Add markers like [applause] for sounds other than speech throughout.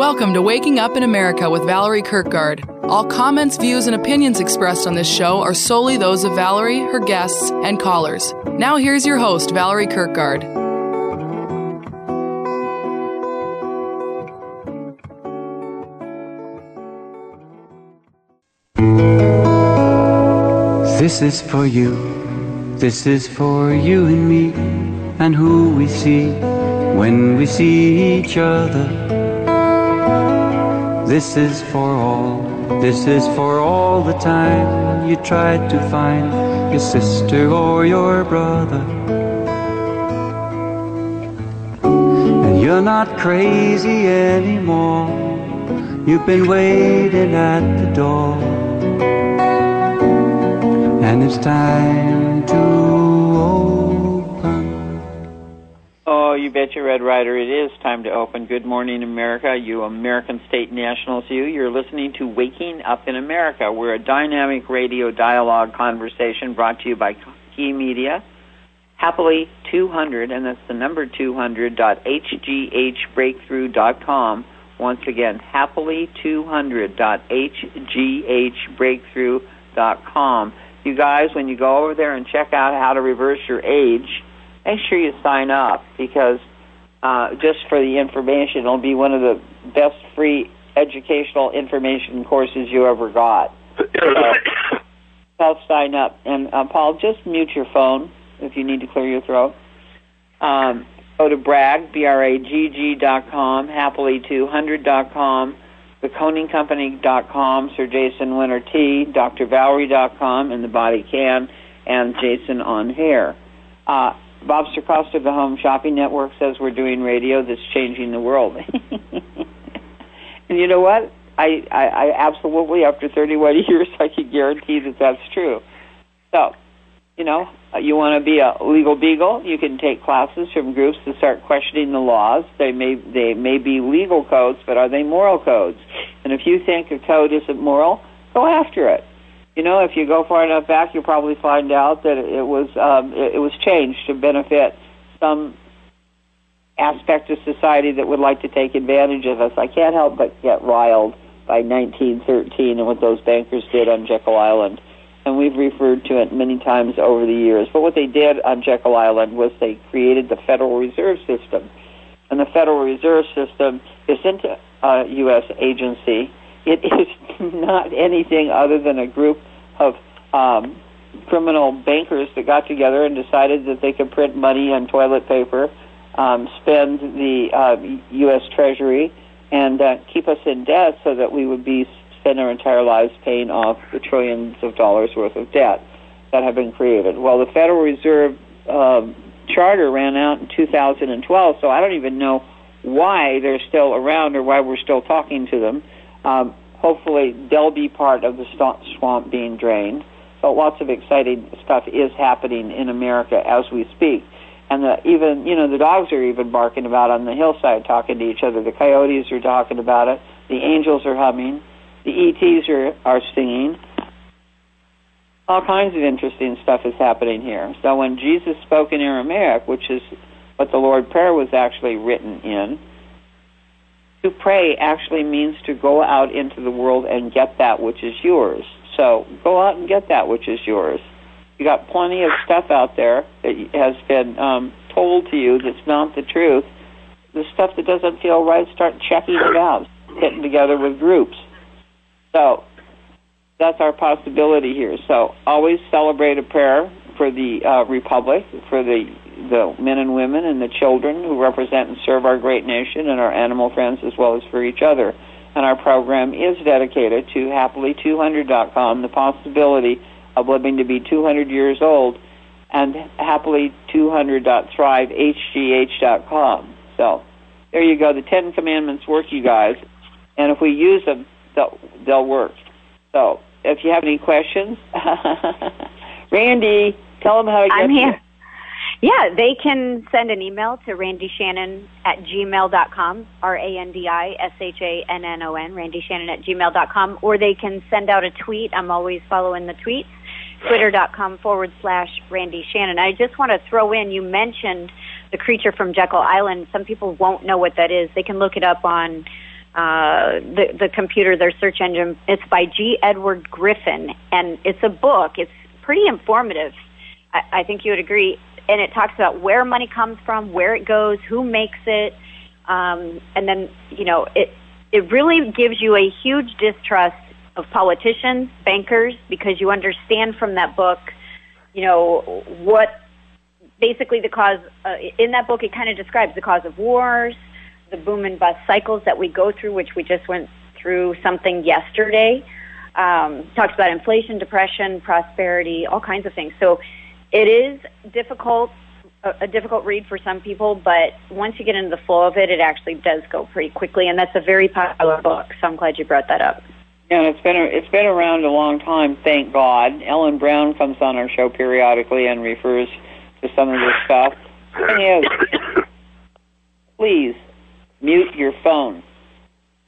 Welcome to Waking Up in America with Valerie Kirkgard. All comments, views, and opinions expressed on this show are solely those of Valerie, her guests, and callers. Now, here's your host, Valerie Kirkgard. This is for you, this is for you and me, and who we see when we see each other. This is for all, this is for all the time you tried to find your sister or your brother. And you're not crazy anymore, you've been waiting at the door. And it's time to You bet your Red Ryder. It is time to open. Good morning, America. You American State Nationals, you. You're listening to Waking Up in America. We're a dynamic radio dialogue conversation brought to you by Key Media. Happily 200, and that's the number 200.hghbreakthrough.com. Once again, happily 200.hghbreakthrough.com. You guys, when you go over there and check out how to reverse your age, make sure you sign up because uh, just for the information, it'll be one of the best free educational information courses you ever got. [coughs] So, self sign up. And uh, Paul, just mute your phone if you need to clear your throat. Um, go to Bragg, B-R-A-G-G dot com, happily200 dot com, dot com, Sir Jason Winter T, Dr. Valerie dot com, and the body can, and Jason on hair. Uh, Bob Circosta of the Home Shopping Network says we're doing radio that's changing the world. [laughs] and you know what? I, I, I absolutely, after 31 [laughs] years, I can guarantee that that's true. So, you know, uh, you want to be a legal beagle, you can take classes from groups to start questioning the laws. They may they may be legal codes, but are they moral codes? And if you think a code isn't moral, go after it you know, if you go far enough back, you'll probably find out that it was um, it, it was changed to benefit some aspect of society that would like to take advantage of us. I can't help but get riled by 1913 and what those bankers did on Jekyll Island. And we've referred to it many times over the years. But what they did on Jekyll Island was they created the Federal Reserve System. And the Federal Reserve System isn't a U.S. agency. It [laughs] is not anything other than a group of um, criminal bankers that got together and decided that they could print money on toilet paper, um, spend the uh, U.S. Treasury, and uh, keep us in debt so that we would be spend our entire lives paying off the trillions of dollars worth of debt that have been created. Well, the Federal Reserve uh, charter ran out in 2012, so I don't even know why they're still around or why we're still talking to them. Um, hopefully they'll be part of the swamp being drained. But lots of exciting stuff is happening in America as we speak. And the, even, you know, the dogs are even barking about on the hillside, talking to each other. The coyotes are talking about it. The angels are humming. The ETs are, are singing. All kinds of interesting stuff is happening here. So when Jesus spoke in Aramaic, which is what the Lord Prayer was actually written in, to pray actually means to go out into the world and get that which is yours. So go out and get that which is yours. You got plenty of stuff out there that has been um, told to you that's not the truth. The stuff that doesn't feel right, start checking it out, getting together with groups. So that's our possibility here. So always celebrate a prayer for the uh, republic, for the the men and women and the children who represent and serve our great nation and our animal friends as well as for each other. And our program is dedicated to happily200.com, the possibility of living to be 200 years old, and happily200.thrivehgh.com. So there you go. The Ten Commandments work, you guys. And if we use them, they'll, they'll work. So if you have any questions, [laughs] Randy, tell them how to get I'm here. Yeah, they can send an email to randyshannon at gmail.com, R-A-N-D-I-S-H-A-N-N-O-N, randyshannon at gmail.com, or they can send out a tweet. I'm always following the tweets, twitter.com forward slash Randy Shannon. I just want to throw in, you mentioned the creature from Jekyll Island. Some people won't know what that is. They can look it up on uh, the the computer, their search engine. It's by G. Edward Griffin, and it's a book. It's pretty informative. I, I think you would agree. And it talks about where money comes from, where it goes, who makes it, um, and then you know it. It really gives you a huge distrust of politicians, bankers, because you understand from that book, you know what basically the cause. Uh, in that book, it kind of describes the cause of wars, the boom and bust cycles that we go through, which we just went through something yesterday. Um, talks about inflation, depression, prosperity, all kinds of things. So it is difficult, a, difficult read for some people, but once you get into the flow of it, it actually does go pretty quickly, and that's a very popular book. So I'm glad you brought that up. Yeah, it's been it's been around a long time. Thank God. Ellen Brown comes on our show periodically and refers to some of this stuff. [coughs] Please mute your phone.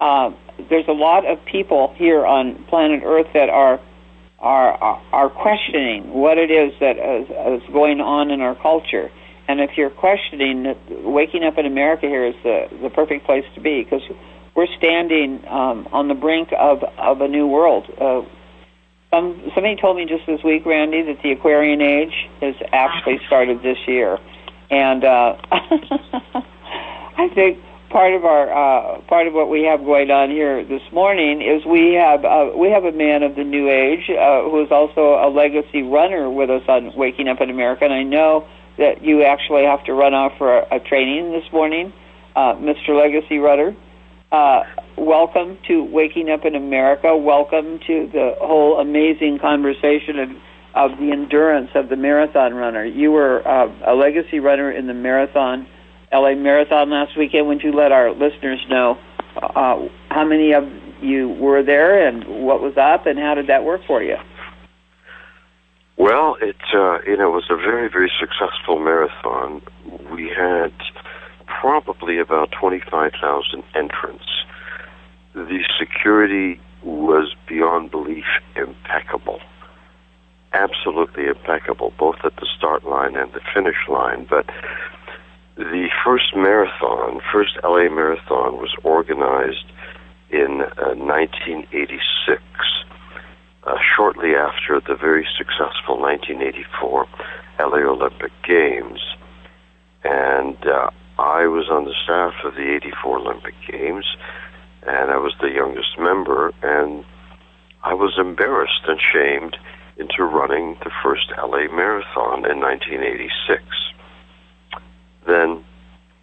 Uh, there's a lot of people here on planet Earth that are are are questioning what it is that is, is going on in our culture. And if you're questioning, waking up in America here is the the perfect place to be because we're standing um, on the brink of of a new world. Uh, some somebody told me just this week, Randy, that the Aquarian Age has actually started this year, and uh, [laughs] I think part of our uh, part of what we have going on here this morning is we have uh, we have a man of the new age uh, who is also a legacy runner with us on Waking Up in America, and I know that you actually have to run off for a, a training this morning, uh, Mr. Legacy Runner. Uh, welcome to Waking Up in America. Welcome to the whole amazing conversation of of the endurance of the marathon runner. You were uh, a legacy runner in the marathon LA Marathon last weekend. Would you let our listeners know uh, how many of you were there and what was up and how did that work for you? Well, it uh, you know it was a very very successful marathon. We had probably about twenty five thousand entrants. The security was beyond belief impeccable, absolutely impeccable, both at the start line and the finish line. But the first marathon, first LA marathon, was organized in uh, 1986, uh, shortly after the very successful 1984 LA Olympic Games. And uh, I was on the staff of the 84 Olympic Games, and I was the youngest member, and I was embarrassed and shamed into running the first LA Marathon in 1986. Then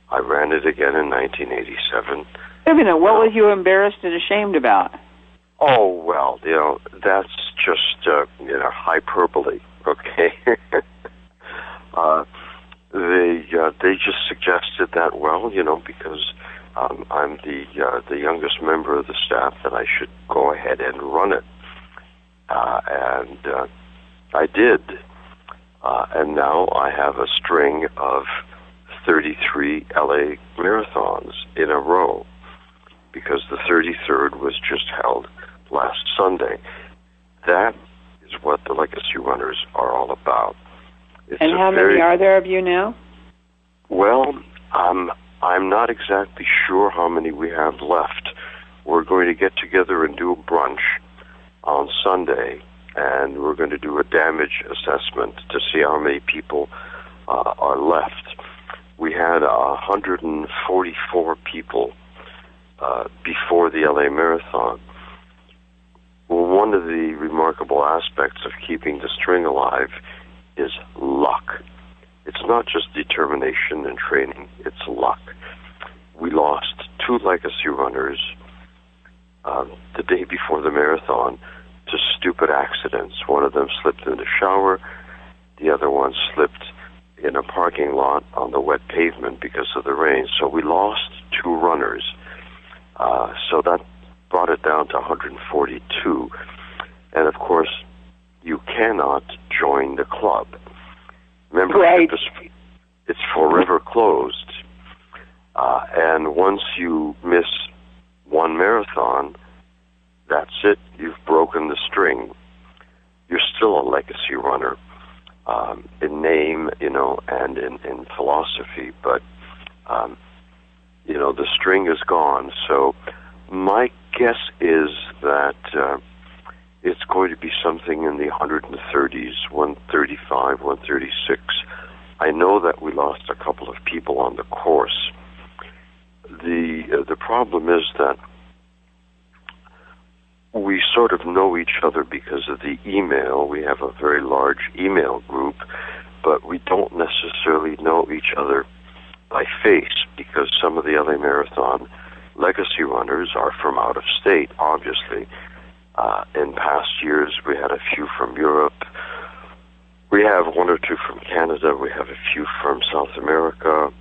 I ran it again in 1987. Wait a minute, what was you embarrassed and ashamed about? Oh well, you know that's just uh, you know hyperbole. Okay, [laughs] uh, they uh, they just suggested that well, you know, because um, I'm the uh, the youngest member of the staff that I should go ahead and run it, uh, and uh, I did, uh, and now I have a string of 33 LA marathons in a row because the 33rd was just held last Sunday. That is what the legacy runners are all about. It's and how very, many are there of you now? Well, um, I'm not exactly sure how many we have left. We're going to get together and do a brunch on Sunday, and we're going to do a damage assessment to see how many people uh, are left we had 144 people uh, before the LA Marathon. Well, one of the remarkable aspects of keeping the string alive is luck. It's not just determination and training, it's luck. We lost two legacy runners um, the day before the marathon to stupid accidents. One of them slipped in the shower, the other one slipped in a parking lot on the wet pavement because of the rain. So we lost two runners. Uh, so that brought it down to 142. And of course, you cannot join the club. Membership right. is it's forever closed. Uh, and once you miss one marathon, that's it. You've broken the string. You're still a legacy runner um, in name, you know, and in, in philosophy. But, um, you know, the string is gone. So my guess is that uh, it's going to be something in the 130s, 135, 136. I know that we lost a couple of people on the course. The uh, the problem is that we sort of know each other because of the email. We have a very large email group, but we don't necessarily know each other by face because some of the LA Marathon legacy runners are from out of state, obviously. Uh, in past years, we had a few from Europe. We have one or two from Canada. We have a few from South America.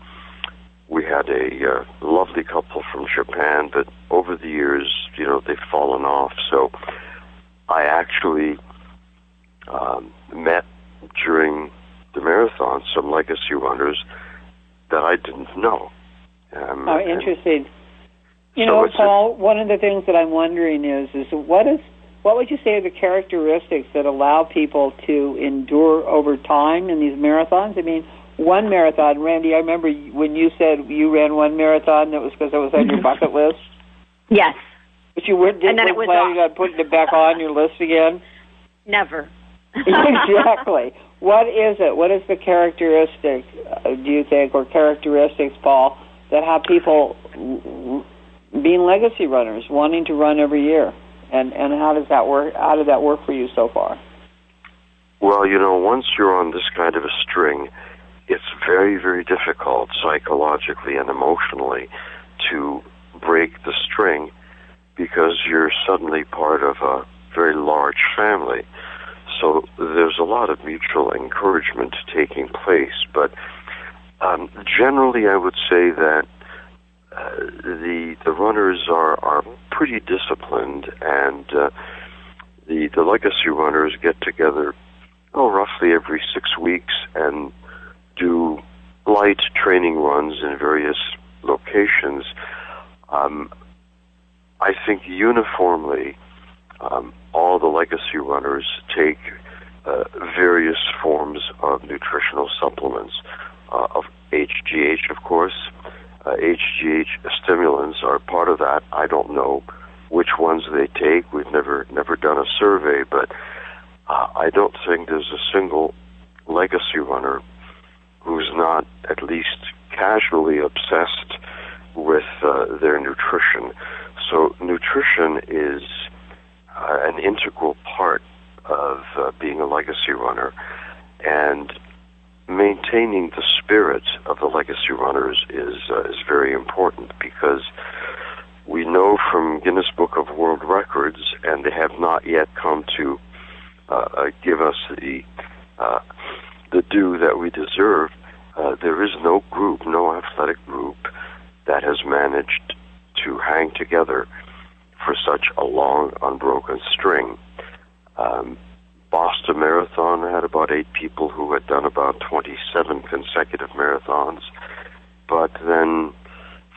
We had a uh, lovely couple from Japan, but over the years, you know, they've fallen off. So I actually um, met during the marathon some legacy runners that I didn't know. Um, oh, interesting. You so know, Paul, a, one of the things that I'm wondering is, is what is what would you say are the characteristics that allow people to endure over time in these marathons? I mean, one marathon, Randy. I remember when you said you ran one marathon. That was because it was on your [laughs] bucket list. Yes. But you weren't, and then it was planning on putting it back on your list again. Never. [laughs] [laughs] exactly. What is it? What is the characteristic, uh, do you think, or characteristics, Paul, that have people being legacy runners, wanting to run every year? And and how does that work? How did that work for you so far? Well, you know, once you're on this kind of a string, it's very, very difficult psychologically and emotionally to break the string because you're suddenly part of a very large family. So there's a lot of mutual encouragement taking place. But um, generally, I would say that uh, the the runners are are pretty disciplined, and uh, the the legacy runners get together oh roughly every six weeks and do light training runs in various locations. Um, I think uniformly, um, all the legacy runners take uh, various forms of nutritional supplements, uh, of HGH, of course. Uh, HGH stimulants are part of that. I don't know which ones they take. We've never never done a survey, but uh, I don't think there's a single legacy runner who's not at least casually obsessed with uh, their nutrition. So nutrition is uh, an integral part of uh, being a legacy runner, and maintaining the spirit of the legacy runners is uh, is very important because we know from Guinness Book of World Records, and they have not yet come to uh, uh, give us the the due that we deserve uh, there is no group, no athletic group that has managed to hang together for such a long, unbroken string. Um, Boston Marathon had about eight people who had done about 27 consecutive marathons, but then,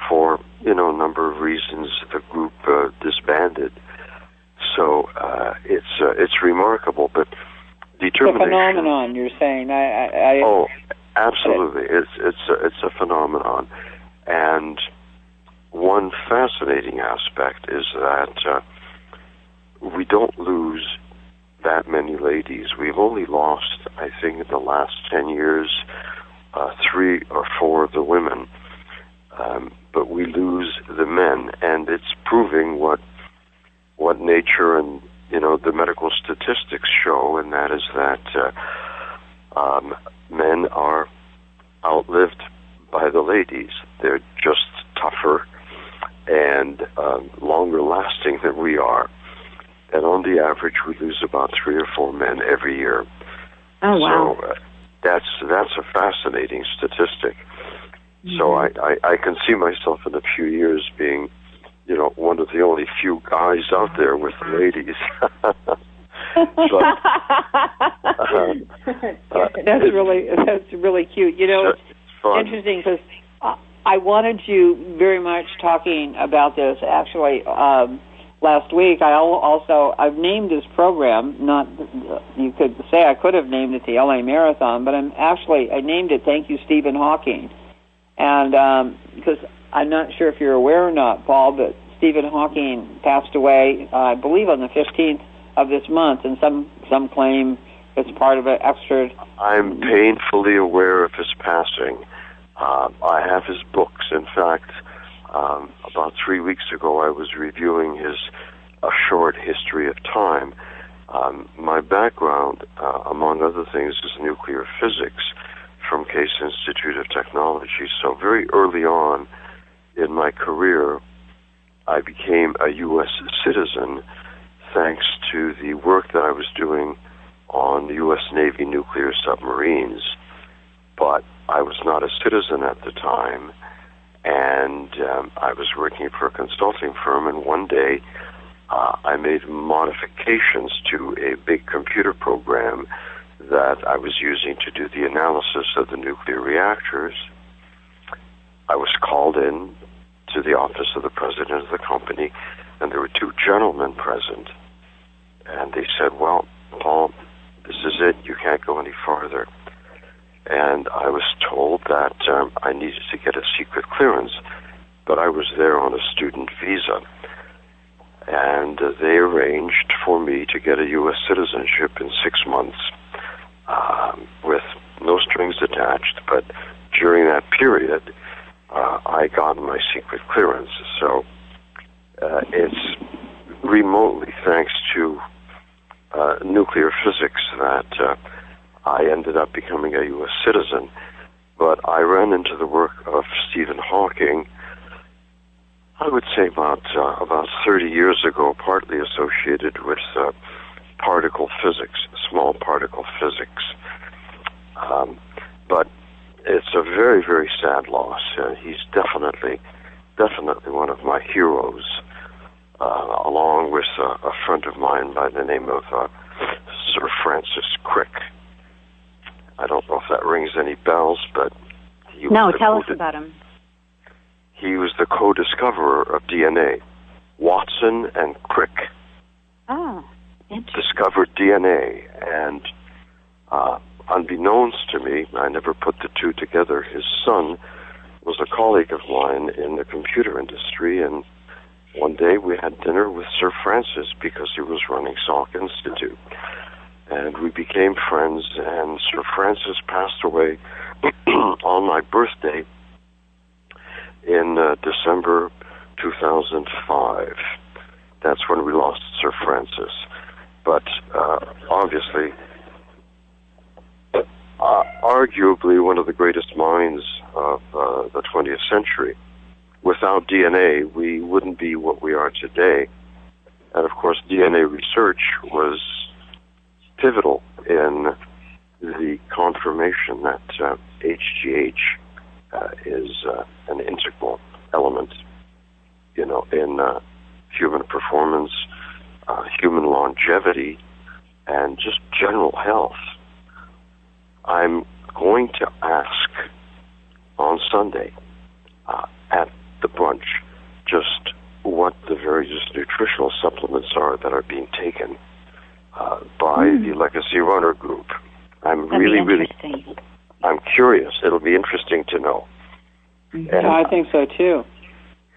for you know a number of reasons, the group uh, disbanded. So uh, it's uh, it's remarkable, but determination. It's a phenomenon, you're saying. I, I, I oh, Absolutely, it's it's a, it's a phenomenon, and one fascinating aspect is that uh, we don't lose that many ladies. We've only lost, I think, in the last ten years, uh, three or four of the women, um, but we lose the men, and it's proving what what nature and you know the medical statistics show, and that is that. Uh, um, men are outlived by the ladies. They're just tougher and um, longer lasting than we are. And on the average, we lose about three or four men every year. Oh wow! So uh, that's that's a fascinating statistic. Mm-hmm. So I, I I can see myself in a few years being, you know, one of the only few guys out there with the ladies. [laughs] [laughs] uh, that's really that's really cute. You know, it's, interesting because I wanted you very much talking about this. Actually, um, last week I also I've named this program. Not you could say I could have named it the LA Marathon, but I'm actually I named it Thank You Stephen Hawking, and um, because I'm not sure if you're aware or not, Paul, but Stephen Hawking passed away, uh, I believe, on the 15th of this month, and some some claim it's part of an extra. I'm painfully aware of his passing. Uh, I have his books. In fact, um, about three weeks ago, I was reviewing his A Short History of Time. Um, my background, uh, among other things, is nuclear physics from Case Institute of Technology. So very early on in my career, I became a U.S. citizen thanks to the work that I was doing on U.S. Navy nuclear submarines. But I was not a citizen at the time, and um, I was working for a consulting firm, and one day uh, I made modifications to a big computer program that I was using to do the analysis of the nuclear reactors. I was called in to the office of the president of the company, and there were two gentlemen present. And they said, Well, Paul, this is it. You can't go any farther. And I was told that um, I needed to get a secret clearance, but I was there on a student visa. And uh, they arranged for me to get a U.S. citizenship in six months um, with no strings attached. But during that period, uh, I got my secret clearance. So uh, it's remotely thanks to uh, nuclear physics that uh, I ended up becoming a U.S. citizen. But I ran into the work of Stephen Hawking. I would say about uh, about 30 years ago, partly associated with uh, particle physics, small particle physics. Um, but it's a very, very sad loss. Uh, he's definitely, definitely one of my heroes, uh, along with uh, a friend of mine by the name of uh, Sir Francis Crick. I don't know if that rings any bells, but he was no, tell us about him. He was the co-discoverer of DNA. Watson and Crick. Oh, discovered DNA, and uh, unbeknownst to me, I never put the two together. His son was a colleague of mine in the computer industry, and one day we had dinner with Sir Francis because he was running Salk Institute. And we became friends, and Sir Francis passed away [clears throat] on my birthday in uh, December 2005. That's when we lost Sir Francis. But uh, obviously, uh, arguably one of the greatest minds of uh, the 20th century. Without DNA, we wouldn't be what we are today. And of course, DNA research was pivotal in the confirmation that uh, HGH uh, is uh, an integral element, you know, in uh, human performance, human longevity, and just general health. I'm going to ask on Sunday uh, at the brunch just what the various nutritional supplements are that are being taken uh, by mm. the Legacy Runner Group. I'm That'd really, really, I'm curious. It'll be interesting to know. Mm-hmm. And, I think so too.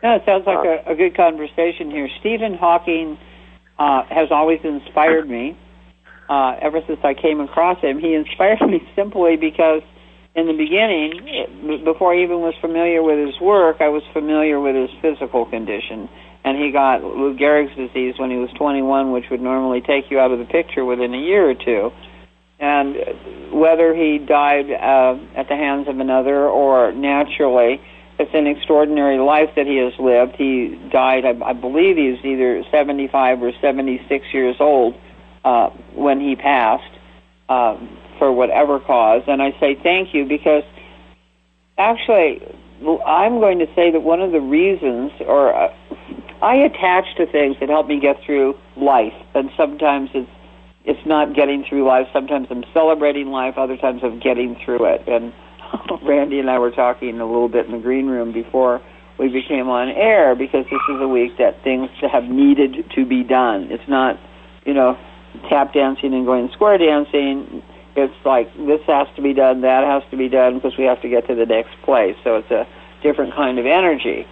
No, it sounds like uh, a, a good conversation here. Stephen Hawking uh, has always inspired [clears throat] me uh, ever since I came across him. He inspired me simply because in the beginning, before I even was familiar with his work, I was familiar with his physical condition. And he got Lou Gehrig's disease when he was 21, which would normally take you out of the picture within a year or two. And whether he died uh, at the hands of another or naturally, it's an extraordinary life that he has lived. He died, I, I believe he's either 75 or 76 years old uh, when he passed uh, for whatever cause. And I say thank you because actually, I'm going to say that one of the reasons, or uh, I attach to things that help me get through life, and sometimes it's it's not getting through life. Sometimes I'm celebrating life. Other times I'm getting through it. And [laughs] Randy and I were talking a little bit in the green room before we became on air because this is a week that things have needed to be done. It's not, you know, tap dancing and going square dancing. It's like this has to be done, that has to be done because we have to get to the next place. So it's a different kind of energy.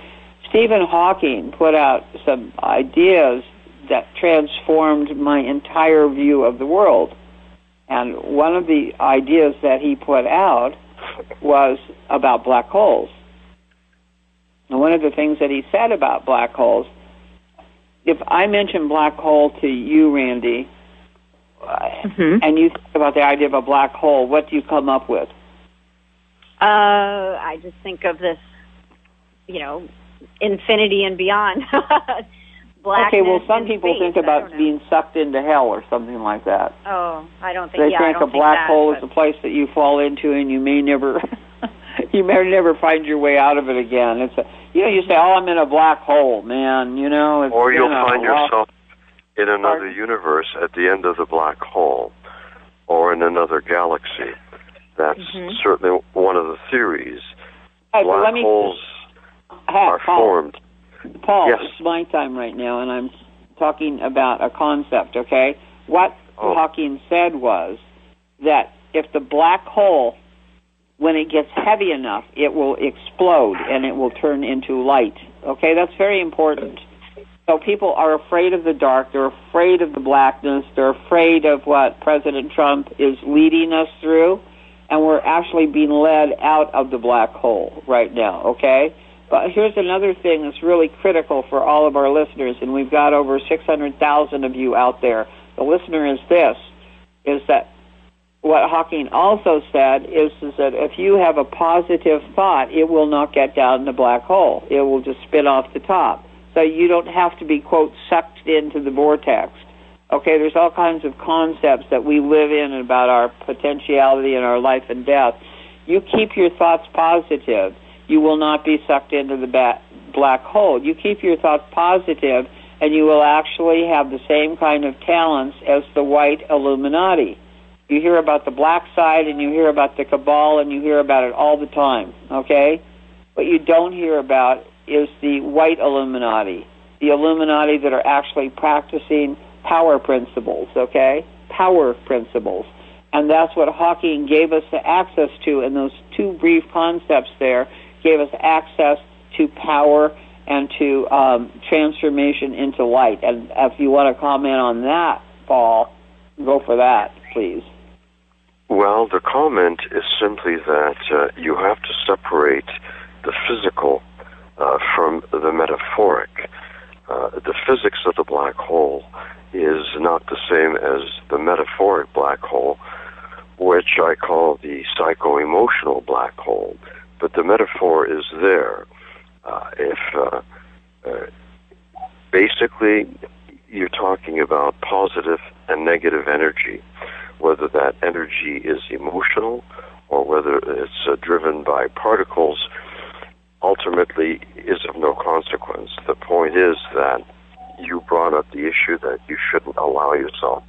Stephen Hawking put out some ideas that transformed my entire view of the world. And one of the ideas that he put out was about black holes. And one of the things that he said about black holes, if I mention black hole to you, Randy, Mhm. and you think about the idea of a black hole, what do you come up with? Uh, I just think of this, you know, infinity and beyond. [laughs] Blackness okay, well, some people space. think about being sucked into hell or something like that. Oh, I don't think. They yeah, I think don't a black that, hole is but- a place that you fall into and you may never, [laughs] you may never find your way out of it again. It's a, you know, you say, "Oh, I'm in a black hole, man." You know, it's or you'll a find yourself in another Pardon? universe at the end of the black hole or in another galaxy. That's Mhm. certainly one of the theories. Black let me, holes are Paul, formed. Paul, Yes. it's my time right now, and I'm talking about a concept. Okay, what Oh. Hawking said was that if the black hole, when it gets heavy enough, it will explode and it will turn into light. Okay, that's very important. So people are afraid of the dark. They're afraid of the blackness. They're afraid of what President Trump is leading us through, and we're actually being led out of the black hole right now. Okay. But here's another thing that's really critical for all of our listeners, and we've got over 600,000 of you out there. The listener is this, is that what Hawking also said is, is that if you have a positive thought, it will not get down in the black hole. It will just spin off the top. So you don't have to be, quote, sucked into the vortex. Okay, there's all kinds of concepts that we live in about our potentiality and our life and death. You keep your thoughts positive, you will not be sucked into the black hole. You keep your thoughts positive, and you will actually have the same kind of talents as the white Illuminati. You hear about the black side, and you hear about the cabal, and you hear about it all the time. Okay, what you don't hear about is the white Illuminati, the Illuminati that are actually practicing power principles. Okay, power principles. And that's what Hawking gave us the access to in those two brief concepts there, gave us access to power and to um, transformation into light. And if you want to comment on that, Paul, go for that, please. Well, the comment is simply that uh, you have to separate the physical uh, from the metaphoric. Uh, the physics of the black hole is not the same as the metaphoric black hole, which I call the psycho emotional black hole. But the metaphor is there. Uh, if uh, uh, basically you're talking about positive and negative energy, whether that energy is emotional or whether it's driven by particles, ultimately is of no consequence. The point is that you brought up the issue that you shouldn't allow yourself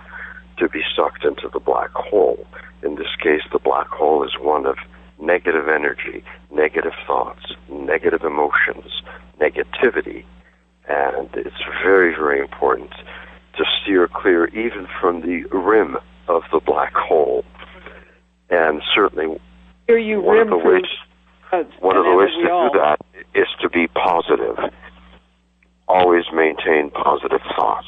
to be sucked into the black hole. In this case, the black hole is one of negative energy, negative thoughts, negative emotions, negativity, and it's very, very important to steer clear even from the rim of the black hole. And certainly, Here you one of the through ways one of the ways to all- do that is to be positive. Always maintain positive thoughts.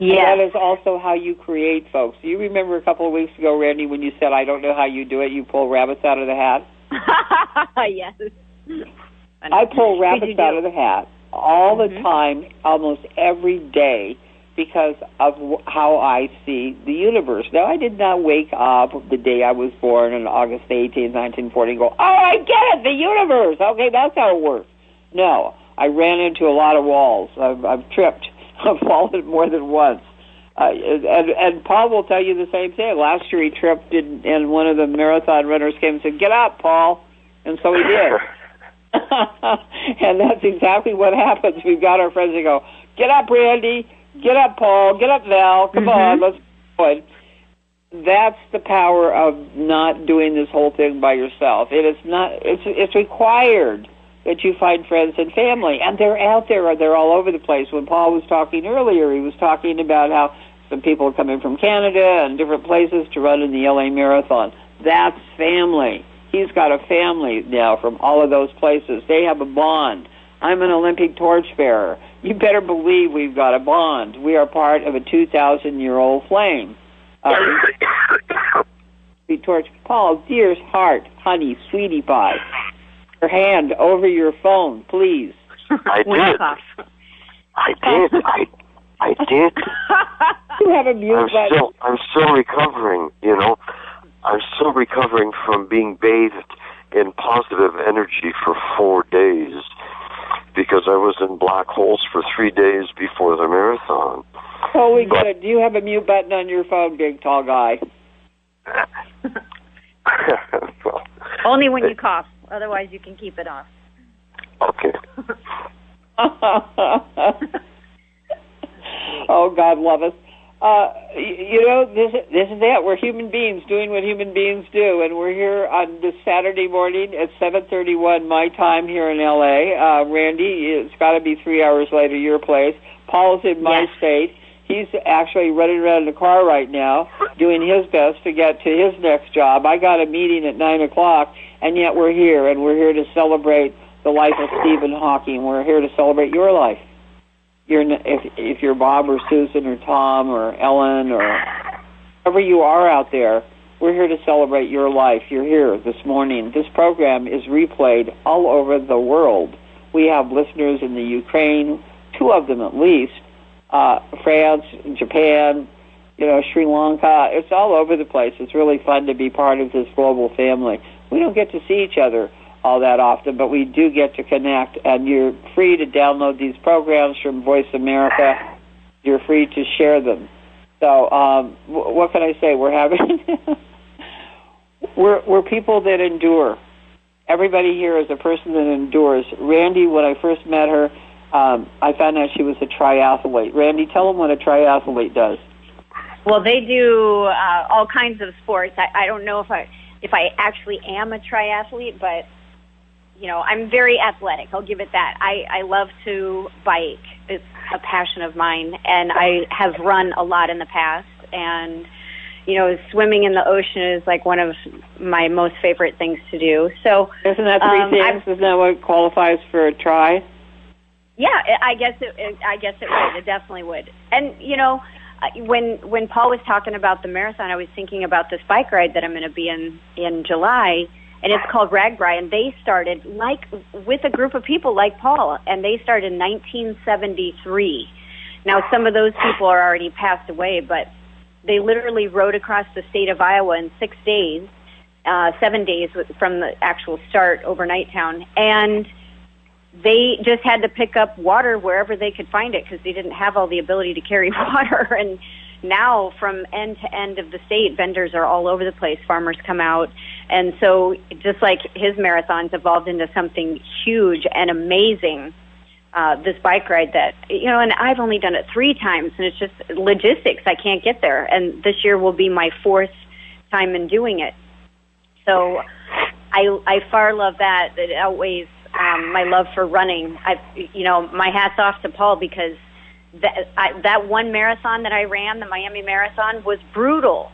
And Yeah. that is also how you create folks. You remember a couple of weeks ago, Randy, when you said, I don't know how you do it, you pull rabbits out of the hat? [laughs] yes. I pull rabbits out of the hat all the Mhm. time, almost every day, because of how I see the universe. Now, I did not wake up the day I was born on August 18, 1940, and go, oh, I get it, the universe. Okay, that's how it works. No, I ran into a lot of walls. I've, I've tripped. [laughs] I've fallen more than once. Uh, and, and Paul will tell you the same thing. Last year he tripped, and, and one of the marathon runners came and said, "Get up, Paul," and so he did. [laughs] [laughs] and that's exactly what happens. We've got our friends that go, "Get up, Randy. Get up, Paul. Get up, Val. Come mm-hmm. on, let's go." That's the power of not doing this whole thing by yourself. It is not. It's it's required that you find friends and family, and they're out there. They're all over the place. When Paul was talking earlier, he was talking about how some people are coming from Canada and different places to run in the LA Marathon. That's family. He's got a family now from all of those places. They have a bond. I'm an Olympic torchbearer. You better believe we've got a bond. We are part of a 2,000 year old flame. Uh, the torch. Paul, dear's heart, honey, sweetie pie. Your hand over your phone, please. I did. I did. I, I [laughs] did. You have a mute I'm button. still, I'm still recovering. You know, I'm still recovering from being bathed in positive energy for four days because I was in black holes for three days before the marathon. Oh, we got it. Do you have a mute button on your phone, big tall guy? [laughs] well, Only when eh. you cough. Otherwise, you can keep it off. okay. [laughs] oh, God love us. Uh, y- you know, this this is it. We're human beings doing what human beings do, and we're here on this Saturday morning at 7:31 my time here in LA. Uh, Randy, it's got to be three hours later your place. Paul's in my Yes. state. He's actually running around in the car right now, doing his best to get to his next job. I got a meeting at nine o'clock, and yet we're here, and we're here to celebrate the life of Stephen Hawking. We're here to celebrate your life you're if if you're Bob or Susan or Tom or Ellen or whoever you are out there, we're here to celebrate your life. You're here this morning. This program is replayed all over the world. We have listeners in the Ukraine, two of them at least, uh, France, Japan, you know, Sri Lanka. It's all over the place. It's really fun to be part of this global family. We don't get to see each other all that often, but we do get to connect. And you're free to download these programs from Voice America. You're free to share them. So, um, w- what can I say? We're having [laughs] we're we're people that endure. Everybody here is a person that endures. Randy, when I first met her, um, I found out she was a triathlete. Randy, tell them what a triathlete does. Well, they do uh, all kinds of sports. I, I don't know if I if I actually am a triathlete, but you know, I'm very athletic. I'll give it that. I I love to bike. It's a passion of mine, and I have run a lot in the past. And you know, swimming in the ocean is like one of my most favorite things to do. So Isn't that three Um, things? I've- Isn't that what qualifies for a try? Yeah, I I guess it, it. I guess it would. It definitely would. And you know, uh, when when Paul was talking about the marathon, I was thinking about this bike ride that I'm going to be in in July, and it's called RAGBRAI. And they started like with a group of people like Paul, and they started in 1973. Now, some of those people are already passed away, but they literally rode across the state of Iowa in six days, uh, seven days from the actual start, overnight town, and they just had to pick up water wherever they could find it because they didn't have all the ability to carry [laughs] water. And now, from end to end of the state, vendors are all over the place. Farmers come out, and so just like his marathons evolved into something huge and amazing. Uh, this bike ride that you know, and I've only done it three times, and it's just logistics. I can't get there, and this year will be my fourth time in doing it. So, I I far love that. It outweighs um, my love for running. I, you know, my hats off to Paul because that I, that one marathon that I ran, the Miami Marathon, was brutal.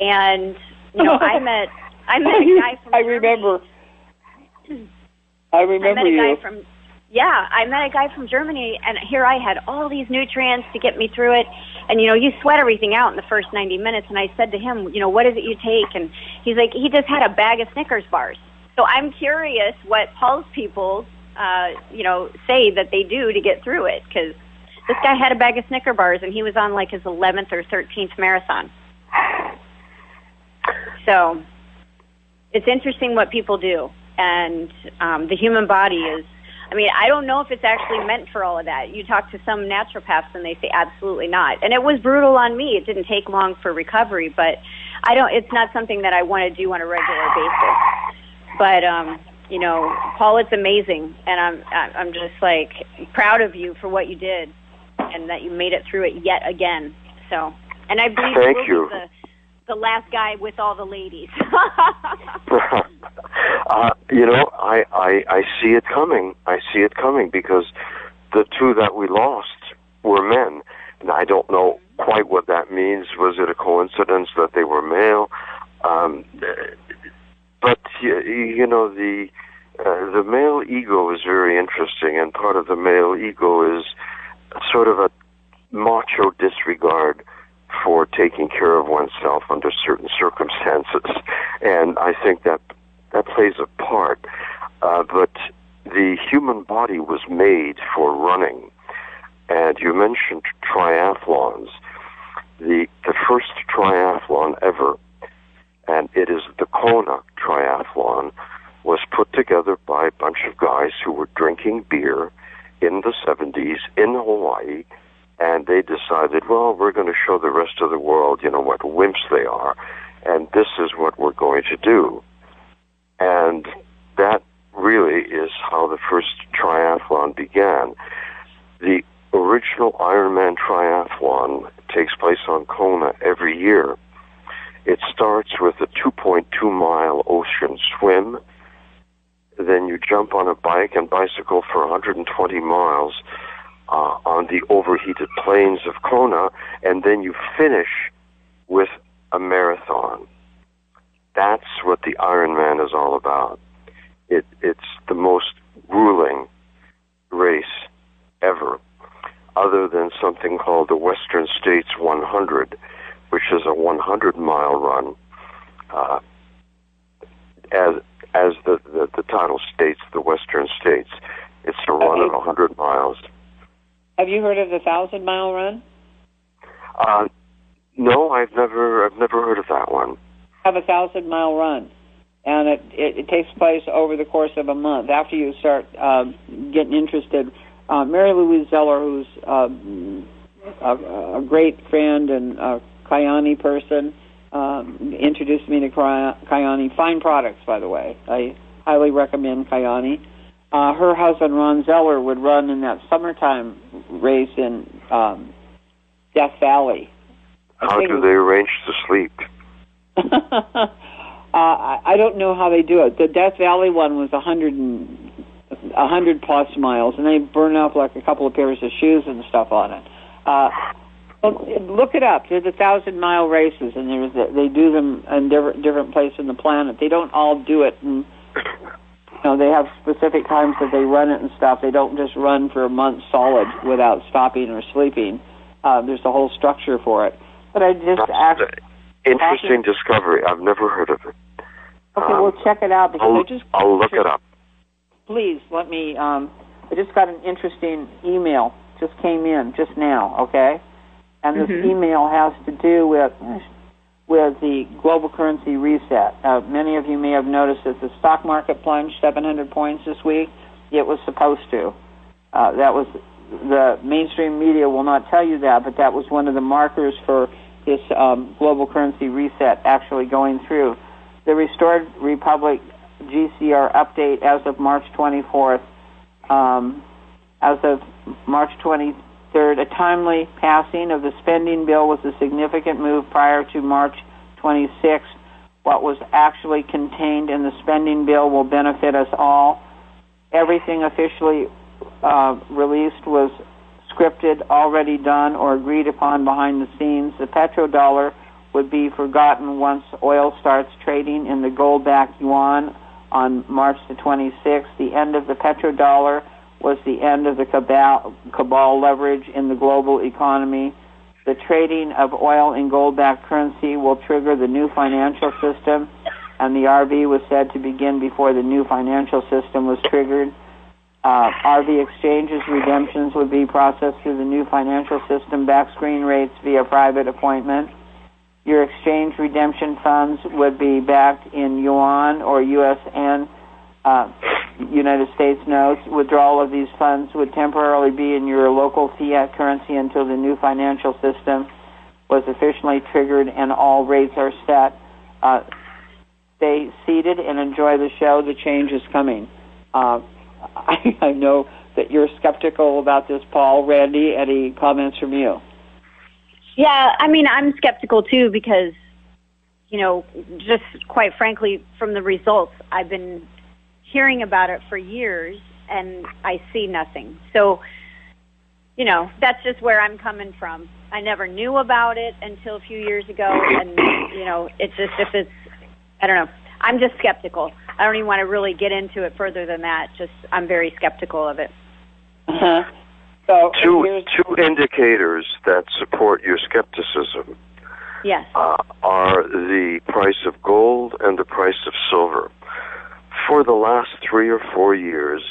And you know, I [laughs] met I met a [laughs] guy from I remember. I I remember met a you. guy from yeah, I met a guy from Germany, and here I had all these nutrients to get me through it. And you know, you sweat everything out in the first 90 minutes. And I said to him, you know, what is it you take? And he's like, he just had a bag of Snickers bars. So I'm curious what Paul's people, uh, you know, say that they do to get through it because this guy had a bag of Snicker bars and he was on like his 11th or 13th marathon. So it's interesting what people do, and um, the human body is. I mean, I don't know if it's actually meant for all of that. You talk to some naturopaths and they say absolutely not. And it was brutal on me. It didn't take long for recovery, but I don't. It's not something that I want to do on a regular basis. But um, you know, Paul, it's amazing, and I'm I'm just like proud of you for what you did, and that you made it through it yet again. So, and I believe Thank you. the the last guy with all the ladies. [laughs] uh, you know, I, I I see it coming. I see it coming because the two that we lost were men, and I don't know quite what that means. Was it a coincidence that they were male? Um, but you, you know the uh, the male ego is very interesting, and part of the male ego is sort of a macho disregard for taking care of oneself under certain circumstances, and I think that that plays a part. Uh, but the human body was made for running, and you mentioned triathlons. The the first triathlon ever, and it is the Kona Triathlon, was put together by a bunch of guys who were drinking beer in the 70s in Hawaii and they decided, well, we're going to show the rest of the world, you know, what wimps they are, and this is what we're going to do. And that really is how the first triathlon began. The original Ironman triathlon takes place on Kona every year. It starts with a 2.2 mile ocean swim. Then you jump on a bike and bicycle for 120 miles uh, on the overheated plains of Kona, and then you finish with a marathon. That's what the Ironman is all about. It, it's the most grueling race ever, other than something called the Western States 100, which is a 100 mile run. Uh, as as the, the, the title states, the Western States. It's a run Okay. of 100 miles. Have you heard of the thousand mile run? Uh, no, I've never, I've never heard of that one. Have a thousand mile run, and it, it it takes place over the course of a month. After you start um, getting interested, uh, Mary Louise Zeller, who's um, a, a great friend and a Kyani person, um, introduced me to Kay- Kyani. Fine products, by the way. I highly recommend Kyani. Uh, her husband Ron Zeller would run in that summertime race in um, Death Valley. I How do they arrange to sleep? [laughs] uh, I I don't know how they do it. The Death Valley one was a hundred and a hundred plus miles, and they burn up like a couple of pairs of shoes and stuff on it. Uh, look it up. There's a thousand mile races, and there's a, they do them in different different places on the planet. They don't all do it, and know they have specific times that they run it and stuff. They don't just run for a month solid without stopping or sleeping. Uh, there's a whole structure for it. But I just That's asked. an interesting discovery. I've never heard of it. Okay, Um, well, check it out because I'll, I just I'll look it up. please let me. Um, I just got an interesting email. Just came in just now. Okay, and this Mhm. email has to do with with the global currency reset. Uh, many of you may have noticed that the stock market plunged 700 points this week. It was supposed to. Uh, that was the mainstream media will not tell you that, but that was one of the markers for this um, global currency reset actually going through. The Restored Republic GCR update as of March 24th. Um, as of March 23rd, a timely passing of the spending bill was a significant move prior to March 26th. What was actually contained in the spending bill will benefit us all. Everything officially uh, released was scripted, already done, or agreed upon behind the scenes. The petrodollar would be forgotten once oil starts trading in the gold-backed yuan on March the 26th. The end of the petrodollar was the end of the cabal, cabal leverage in the global economy. The trading of oil and gold-backed currency will trigger the new financial system, and the RV was said to begin before the new financial system was triggered. Uh, RV exchanges redemptions would be processed through the new financial system, back screen rates via private appointment. Your exchange redemption funds would be backed in yuan or USN, uh, United States notes. Withdrawal of these funds would temporarily be in your local fiat currency until the new financial system was officially triggered and all rates are set. Uh, stay seated and enjoy the show. The change is coming. Uh, [laughs] I, I know that you're skeptical about this, Paul. Randy, any comments from you? Yeah, I mean, I'm skeptical too because, you know, just quite frankly, from the results, I've been hearing about it for years and I see nothing. So, you know, that's just where I'm coming from. I never knew about it until a few years ago, and, you know, it's just if it's, I don't know, I'm just skeptical. I don't even want to really get into it further than that. Just I'm very skeptical of it. Uh-huh. So two two indicators that support your skepticism Yes. uh, are the price of gold and the price of silver. For the last three or four years,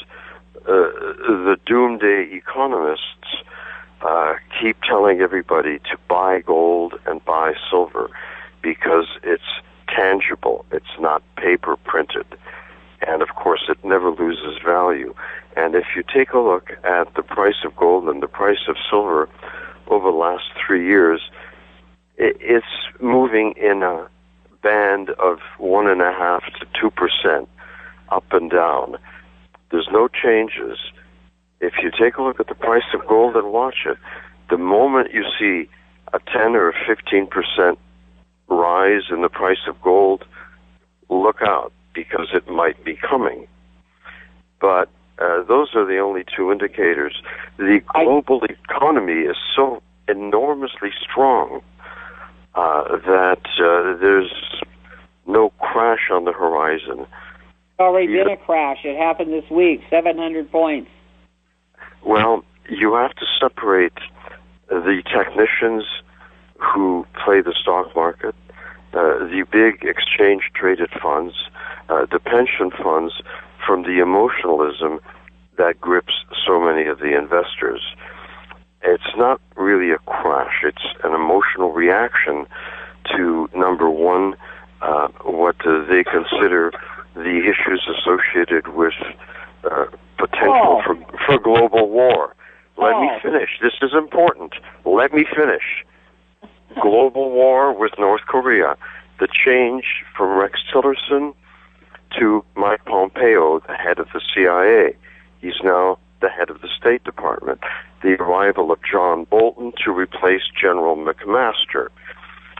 uh, the doomsday economists uh, keep telling everybody to buy gold and buy silver because it's tangible, it's not paper printed. And of course, it never loses value. And if you take a look at the price of gold and the price of silver over the last three years, it's moving in a band of one and a half to two percent up and down. There's no changes. If you take a look at the price of gold and watch it, the moment you see a 10 or a 15 percent rise in the price of gold, look out because it might be coming. But uh, those are the only two indicators. The global economy is so enormously strong uh, that uh, there's no crash on the horizon. Already been a crash. It happened this week, 700 points. Well, you have to separate the technicians who play the stock market, uh, the big exchange traded funds, uh, the pension funds, from the emotionalism that grips so many of the investors. It's not really a crash, it's an emotional reaction to number one, uh, what uh, they consider the issues associated with uh, potential Paul. for, for global war. Let me finish. This is important. Let me finish. Global war with North Korea. The change from Rex Tillerson to Mike Pompeo, the head of the CIA. He's now the head of the State Department. The arrival of John Bolton to replace General McMaster.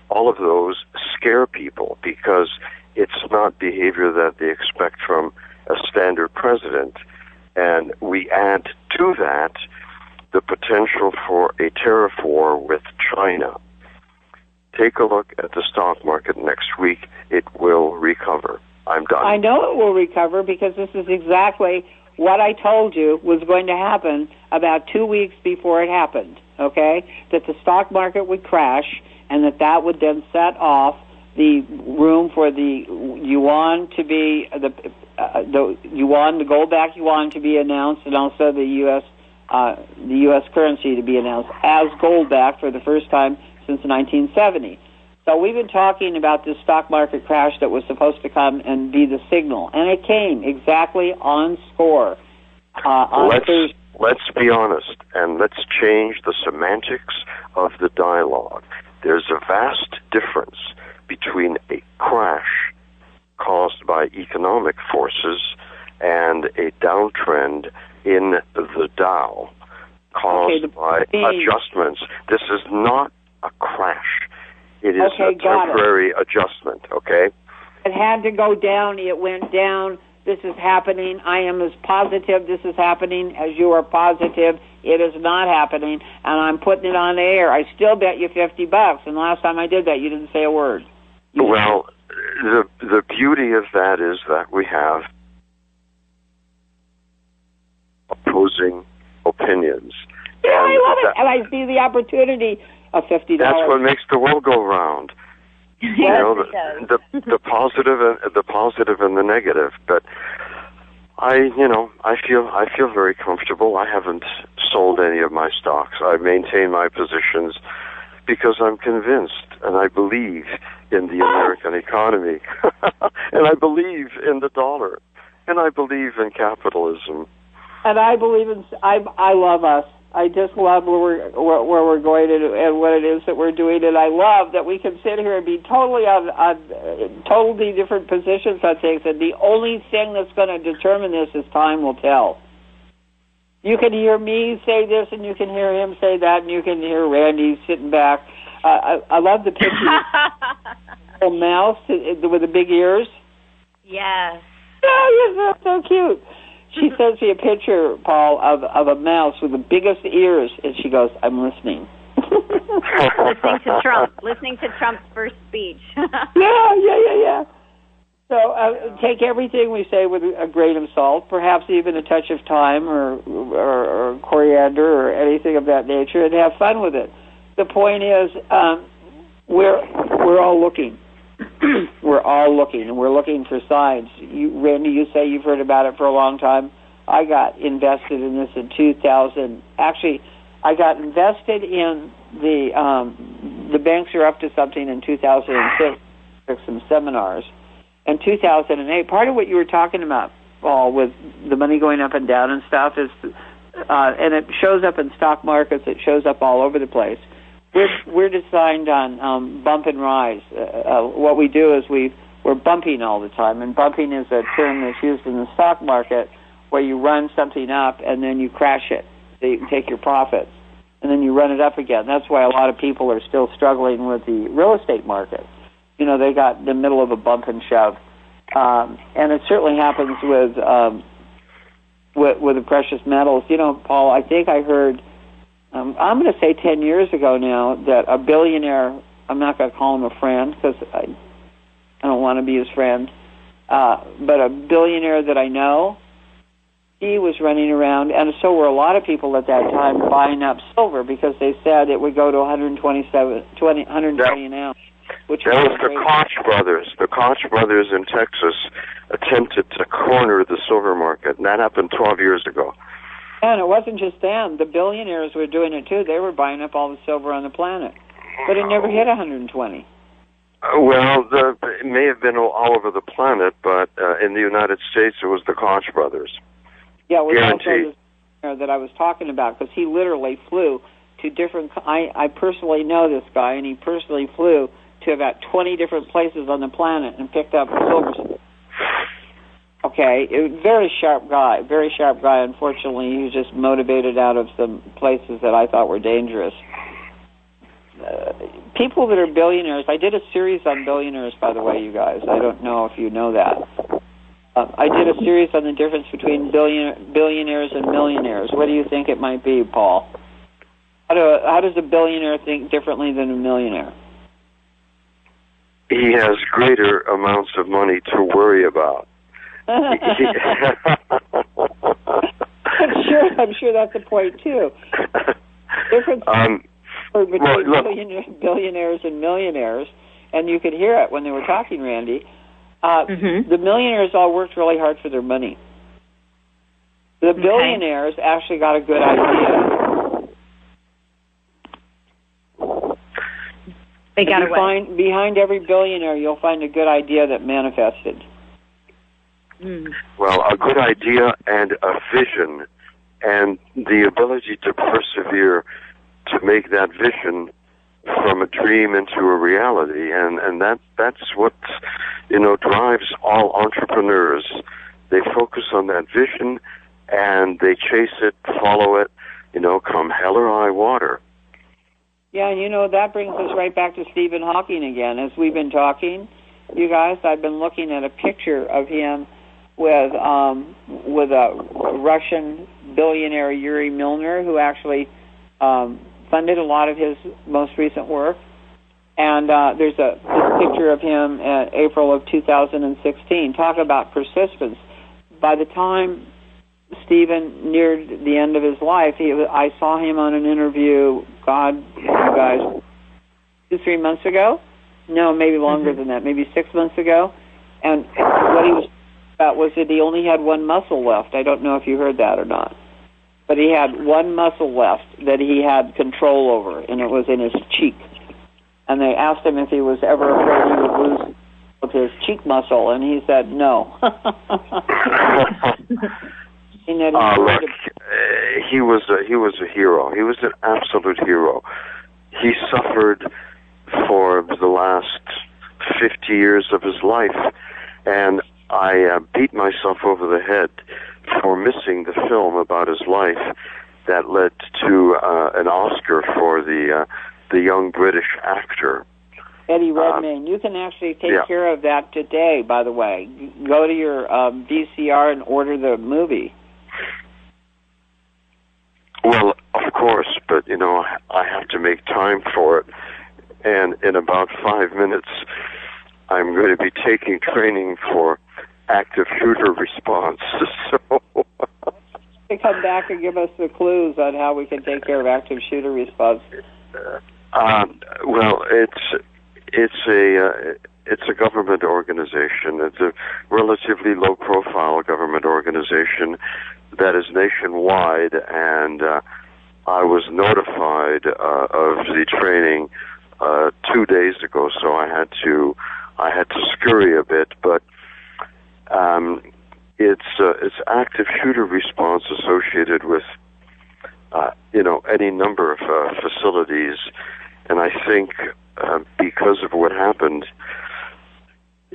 All of those scare people because it's not behavior that they expect from a standard president. And we add to that the potential for a tariff war with China. Take a look at the stock market next week. It will recover. I'm done. I know it will recover because this is exactly what I told you was going to happen about two weeks before it happened. Okay, that the stock market would crash and that that would then set off the room for the yuan to be the uh, the yuan, the gold back yuan to be announced, and also the U.S. Uh, the U.S. currency to be announced as gold back for the first time since 1970. So we've been talking about this stock market crash that was supposed to come and be the signal, and it came exactly on score. Uh, on let's Thursday. let's be honest and let's change the semantics of the dialogue. There's a vast difference between a crash caused by economic forces and a downtrend in the Dow caused Okay, by adjustments. This is not a crash. It is Okay, a it. temporary adjustment, okay? It had to go down. It went down. This is happening. I am as positive this is happening as you are positive it is not happening, and I'm putting it on the air. I still bet you fifty bucks. And last time I did that, you didn't say a word. You- Well, the the beauty of that is that we have opposing opinions. yeah, I And love it, and I see the opportunity of fifty That's what makes the world go round. [laughs] You yes, know, it the, the the positive and the positive and the negative. But I, you know, I feel I feel very comfortable. I haven't sold any of my stocks. I maintain my positions because I'm convinced and I believe in the American economy, [laughs] and I believe in the dollar, and I believe in capitalism. and I believe in. I I love us. I just love where we're where, where we're going and, and what it is that we're doing, and I love that we can sit here and be totally on on totally different positions on things. And the only thing that's going to determine this is time will tell. You can hear me say this, and you can hear him say that, and you can hear Randy sitting back. Uh, I, I love the picture [laughs] a mouse with the big ears. yes. Oh, you're so, so cute. She [laughs] sends me a picture, Paul, of of a mouse with the biggest ears, and she goes, "I'm listening." listening to [laughs] Trump. Listening to Trump's first speech. [laughs] Yeah, yeah, yeah, yeah. So uh, take everything we say with a grain of salt, perhaps even a touch of thyme or, or, or coriander or anything of that nature, and have fun with it. The point is, um, we're we're all looking. [clears throat] we're all looking, and we're looking for signs. You, Randy, you say you've heard about it for a long time. I got invested in this in 2000. Actually, I got invested in the um, the banks are up to something in 2006. Took some seminars in 2008, part of what you were talking about, Paul, with the money going up and down and stuff, is, uh, and it shows up in stock markets. It shows up all over the place. We're we're designed on um, bump and rise. Uh, uh, what we do is we we're bumping all the time, and bumping is a term that's used in the stock market where you run something up and then you crash it, so you can take your profits, and then you run it up again. That's why a lot of people are still struggling with the real estate market you know, they got in the middle of a bump and shove. Um, and it certainly happens with, um, with, with the precious metals. You know, Paul, I think I heard, um, I'm going to say 10 years ago now, that a billionaire, I'm not going to call him a friend because I, I don't want to be his friend, uh, but a billionaire that I know, he was running around, and so were a lot of people at that time buying up silver because they said it would go to 127, 20, 120 an ounce. Which that was the Koch brothers. The Koch brothers in Texas attempted to corner the silver market, and that happened 12 years ago. And it wasn't just them. The billionaires were doing it too. They were buying up all the silver on the planet. But it never hit 120. Uh, well, the, it may have been all, over the planet, but uh, in the United States, it was the Koch brothers. Yeah, was Guaranteed. that I was talking about because he literally flew to different. I I personally know this guy, and he personally flew to about 20 different places on the planet and picked up silver. Okay, very sharp guy, very sharp guy. Unfortunately, he was just motivated out of some places that I thought were dangerous. Uh, people that are billionaires. I did a series on billionaires, by the way, you guys. I don't know if you know that. Uh, I did a series on the difference between billion, billionaires and millionaires. What do you think it might be, Paul? How, do, how does a billionaire think differently than a millionaire? he has greater amounts of money to worry about. I'm [laughs] sure. I'm sure that's a point too. Difference um, between well, look. billionaires, billionaires and millionaires, and you could hear it when they were talking, Randy. Uh, Mhm. The millionaires all worked really hard for their money. The billionaires actually got a good idea. They got you away. find behind every billionaire, you'll find a good idea that manifested. Mm. well, a good idea and a vision, and the ability to persevere to make that vision from a dream into a reality, and and that that's what you know drives all entrepreneurs. They focus on that vision, and they chase it, follow it, you know, come hell or high water. Yeah, and you know that brings us right back to Stephen Hawking again. As we've been talking, you guys, I've been looking at a picture of him with um, with a Russian billionaire Yuri Milner, who actually um, funded a lot of his most recent work. And uh, there's a picture of him in April of 2016. Talk about persistence. By the time Stephen neared the end of his life, he, I saw him on an interview. God, you guys, two three months ago. No, maybe longer than that. Maybe six months ago. And what he was about was that he only had one muscle left. I don't know if you heard that or not. But he had one muscle left that he had control over, and it was in his cheek. And they asked him if he was ever afraid he would lose his cheek muscle, and he said no. [laughs] And that Uh, look, uh, he was a, he was a hero. He was an absolute hero. He suffered for the last fifty years of his life, and I uh, beat myself over the head for missing the film about his life that led to uh, an Oscar for the uh, the young British actor. Eddie Redmayne. you can actually take yeah. care of that today, by the way. Go to your um, VCR and order the movie. Well, of course, but you know, I have to make time for it. And in about five minutes, I'm going to be taking training for active shooter response. [laughs] So. to come back and give us the clues on how we can take care of active shooter response. Um, well, it's it's a uh, it's a government organization. It's a relatively low profile government organization that is nationwide, and uh, I was notified uh, of the training uh, two days ago, so I had to I had to scurry a bit, but um, it's uh, it's active shooter response associated with uh, you know any number of uh, facilities, and I think uh, because of what happened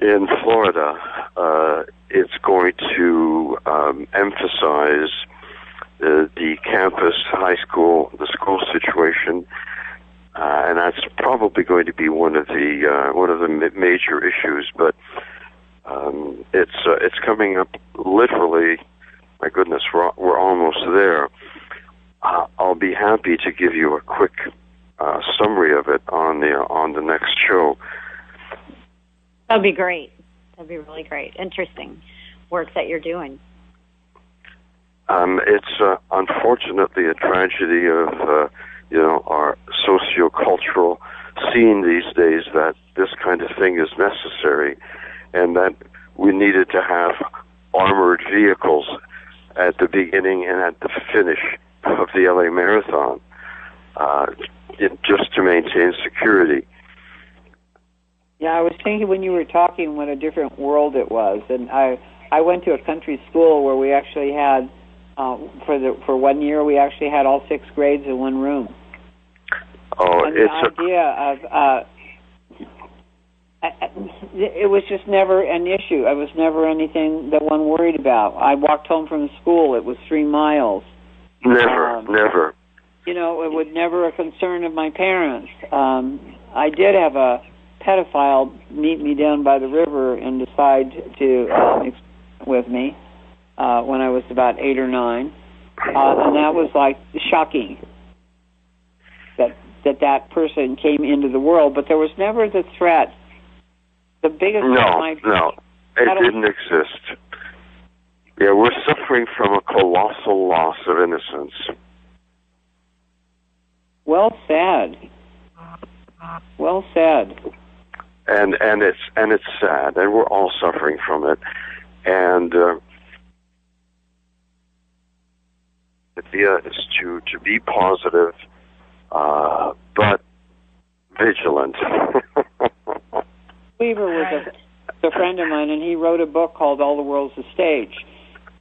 in Florida, uh, it's going to um, emphasize uh, the campus, high school, the school situation, uh, and that's probably going to be one of the uh, one of the major issues. But um, it's uh, it's coming up literally. My goodness, we're we're almost there. Uh, I'll be happy to give you a quick uh, summary of it on the on the next show. That'd be great. That'd be really great. Interesting work that you're doing. Um, it's uh, unfortunately a tragedy of uh, you know our sociocultural scene these days that this kind of thing is necessary, and that we needed to have armored vehicles at the beginning and at the finish of the LA Marathon, uh, it, just to maintain security. Yeah, I was thinking when you were talking what a different world it was, and I I went to a country school where we actually had uh, for the for one year we actually had all six grades in one room. Oh, and it's the idea of uh, it was just never an issue. It was never anything that one worried about. I walked home from school. It was three miles. Never, Um, never. You know, it was never a concern of my parents. Um, I did have a pedophile meet me down by the river and decide to um, with me uh, when I was about eight or nine, uh, and that was like shocking that that that person came into the world. But there was never the threat. The biggest No, might no, it That'll- didn't exist. Yeah, we're suffering from a colossal loss of innocence. Well said. Well said. and and it's and it's sad, and we're all suffering from it. And uh, the idea is to to be positive, uh, but vigilant. [laughs] Weaver was a, a friend of mine, and he wrote a book called All the World's a Stage.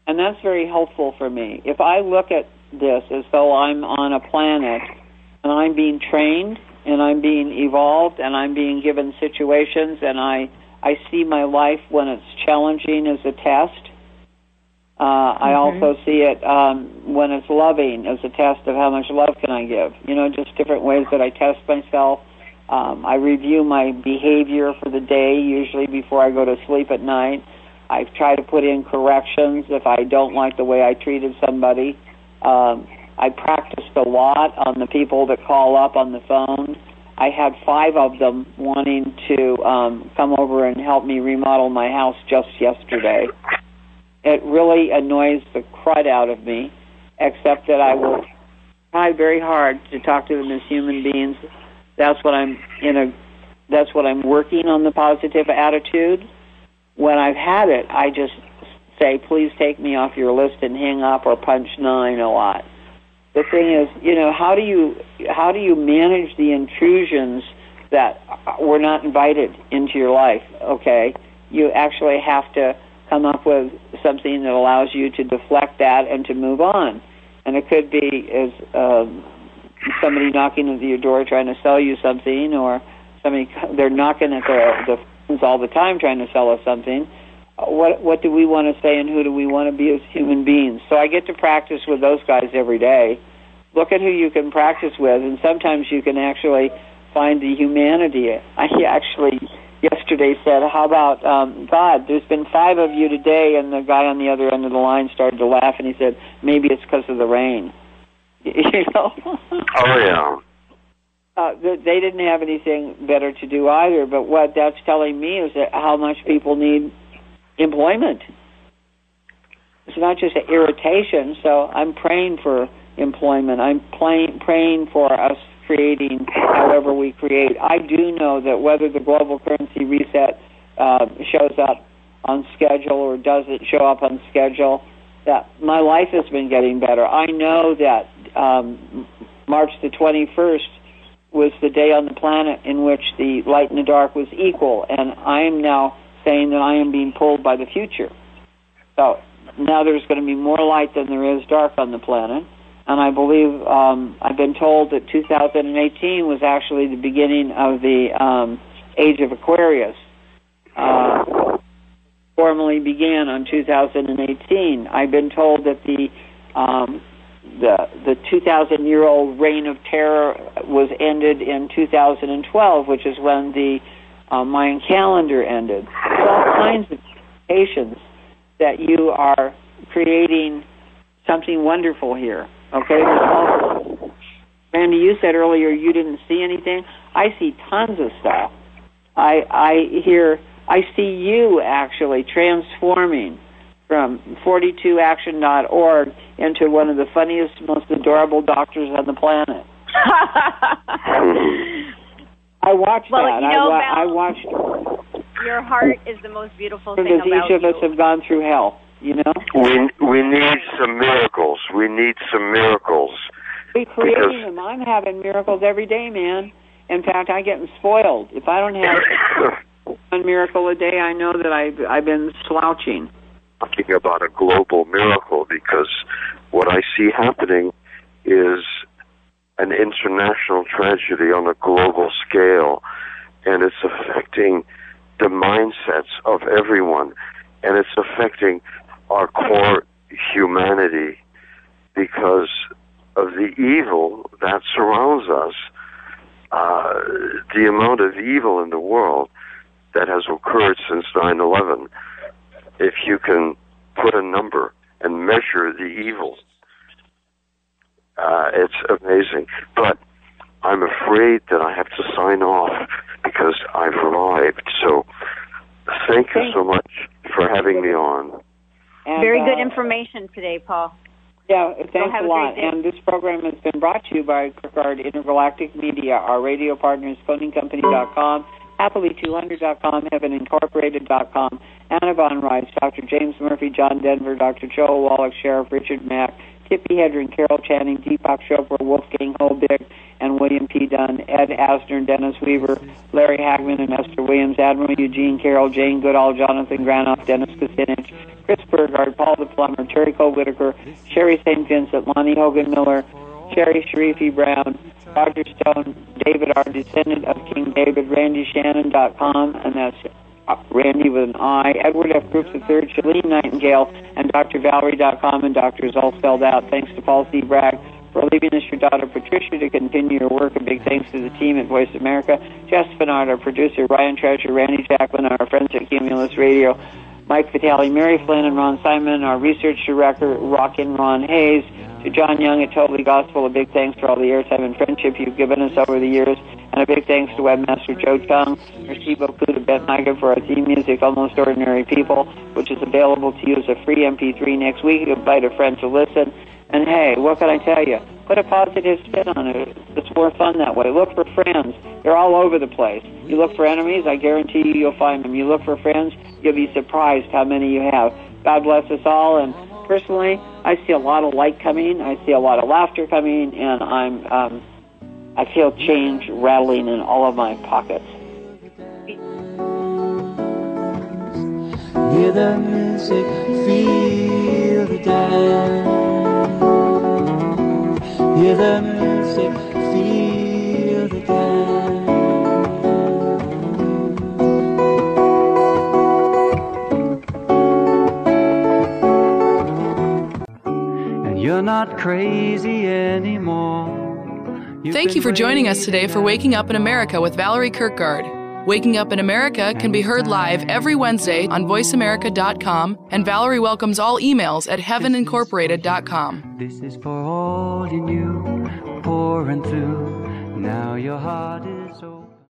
And that's very helpful for me. If I look at this as though I'm on a planet and I'm being trained and I'm being evolved and I'm being given situations and I, I see my life when it's challenging as a test. Uh, I also see it um, when it's loving as a test of how much love can I give. You know, just different ways that I test myself. Um, I review my behavior for the day, usually before I go to sleep at night. I try to put in corrections if I don't like the way I treated somebody. Um, I practiced a lot on the people that call up on the phone. I had five of them wanting to um, come over and help me remodel my house just yesterday. It really annoys the crud out of me, except that I will try very hard to talk to them as human beings. That's what I'm in a. That's what I'm working on the positive attitude. When I've had it, I just say, "Please take me off your list and hang up or punch nine a lot." The thing is, you know, how do you how do you manage the intrusions that were not invited into your life? Okay, you actually have to come up with something that allows you to deflect that and to move on. And it could be as um, somebody knocking at your door trying to sell you something, or somebody they're knocking at the the phones all the time trying to sell us something. What what do we want to say, and who do we want to be as human beings? So I get to practice with those guys every day. Look at who you can practice with, and sometimes you can actually find the humanity. I actually yesterday said, "How about um, God? There's been five of you today," and the guy on the other end of the line started to laugh, and he said, "Maybe it's because of the rain." [laughs] you know. oh yeah. uh, they didn't have anything better to do either. But what that's telling me is that how much people need employment. It's not just an irritation. So I'm praying for employment. I'm playing, praying for us creating however we create. I do know that whether the global currency reset uh, shows up on schedule or doesn't show up on schedule, that my life has been getting better. I know that um, March the 21st was the day on the planet in which the light and the dark was equal, and I am now saying that I am being pulled by the future. So now there's going to be more light than there is dark on the planet, and I believe um, I've been told that 2018 was actually the beginning of the um, age of Aquarius. Uh, formally began on 2018. I've been told that the um, the the 2,000 year old reign of terror was ended in 2012, which is when the uh, Mayan calendar ended. All kinds of indications that you are creating something wonderful here. Okay, Randy, you said earlier you didn't see anything. I see tons of stuff. I I hear I see you actually transforming from 42action.org into one of the funniest, most adorable doctors on the planet. [laughs] I watched well, that. You know, I, I watched. Your heart is the most beautiful because thing about each of you. us have gone through hell. You know, We we need some miracles. We need some miracles. we creating Because- them. I'm having miracles every day, man. In fact, I'm getting spoiled. If I don't have [coughs] one miracle a day, I know that I've I've been slouching. talking about a global miracle because what I see happening is an international tragedy on a global scale, and it's affecting the mindsets of everyone, and it's affecting our core humanity because of the evil that surrounds us. Uh, the amount of evil in the world that has occurred since 9 11 if you can put a number and measure the evil, uh, it's amazing. But I'm afraid that I have to sign off because I've arrived. So thank you so much for having me on. And, Very good uh, information today, Paul. Yeah, thanks have a a lot. great. And this program has been brought to you by Kirkgaard Intergalactic Media, our radio partners, coningcompany.com, happily200.com, heavenincorporated.com, Anna Von Rice, Dr. James Murphy, John Denver, Dr. Joel Wallach, Sheriff Richard Mack, Tippi Hedren, Carol Channing, Deepak Chopra, Wolfgang Holbig, and William P. Dunn, Ed Asner, Dennis Weaver, Larry Hagman, and Esther Williams, Admiral Eugene Carroll, Jane Goodall, Jonathan Granoff, Dennis Kucinich, Chris Burgard, Paul the Plumber, Terry Cole Whittaker, Sherry St. Vincent, Lonnie Hogan Miller, Sherry Sharifi Brown, Roger Stone, David R. Descendant of King David, RandyShannon.com, and that's uh, Randy with an I, Edward F. Groups III, Shalene Nightingale, and DrValerie.com, and Doctor is all spelled out. Thanks to Paul C. Bragg for leaving us your daughter Patricia to continue your work. A big thanks to the team at Voice America, Jess Bernard, our producer, Ryan Treasure, Randy Jacqueline, our friends at Cumulus Radio, Mike Vitale, Mary Flynn, and Ron Simon, our research director, Rockin' Ron Hayes, to John Young at Totally Gospel, a big thanks for all the airtime and friendship you've given us over the years, and a big thanks to webmaster Joe Chung, merci beaucoup to Ben Micah for our theme music, Almost Ordinary People, which is available to you as a free MP3 next week. Invite a friend to listen. And hey, what can I tell you? Put a positive spin on it. It's more fun that way. Look for friends. They're all over the place. You look for enemies, I guarantee you you'll find them. You look for friends, you'll be surprised how many you have. God bless us all. And personally, I see a lot of light coming. I see a lot of laughter coming, and I'm um, I feel change rattling in all of my pockets. Hear the music, feel the dance. Hear the music, feel the dance. You're not crazy anymore. You've Thank you for joining us today for Waking Up in America with Valerie Kirkgaard. Waking Up in America can be heard live every Wednesday on voiceamerica.com, and Valerie welcomes all emails at heavenincorporated.com. This is for all you new, pouring through Now your heart is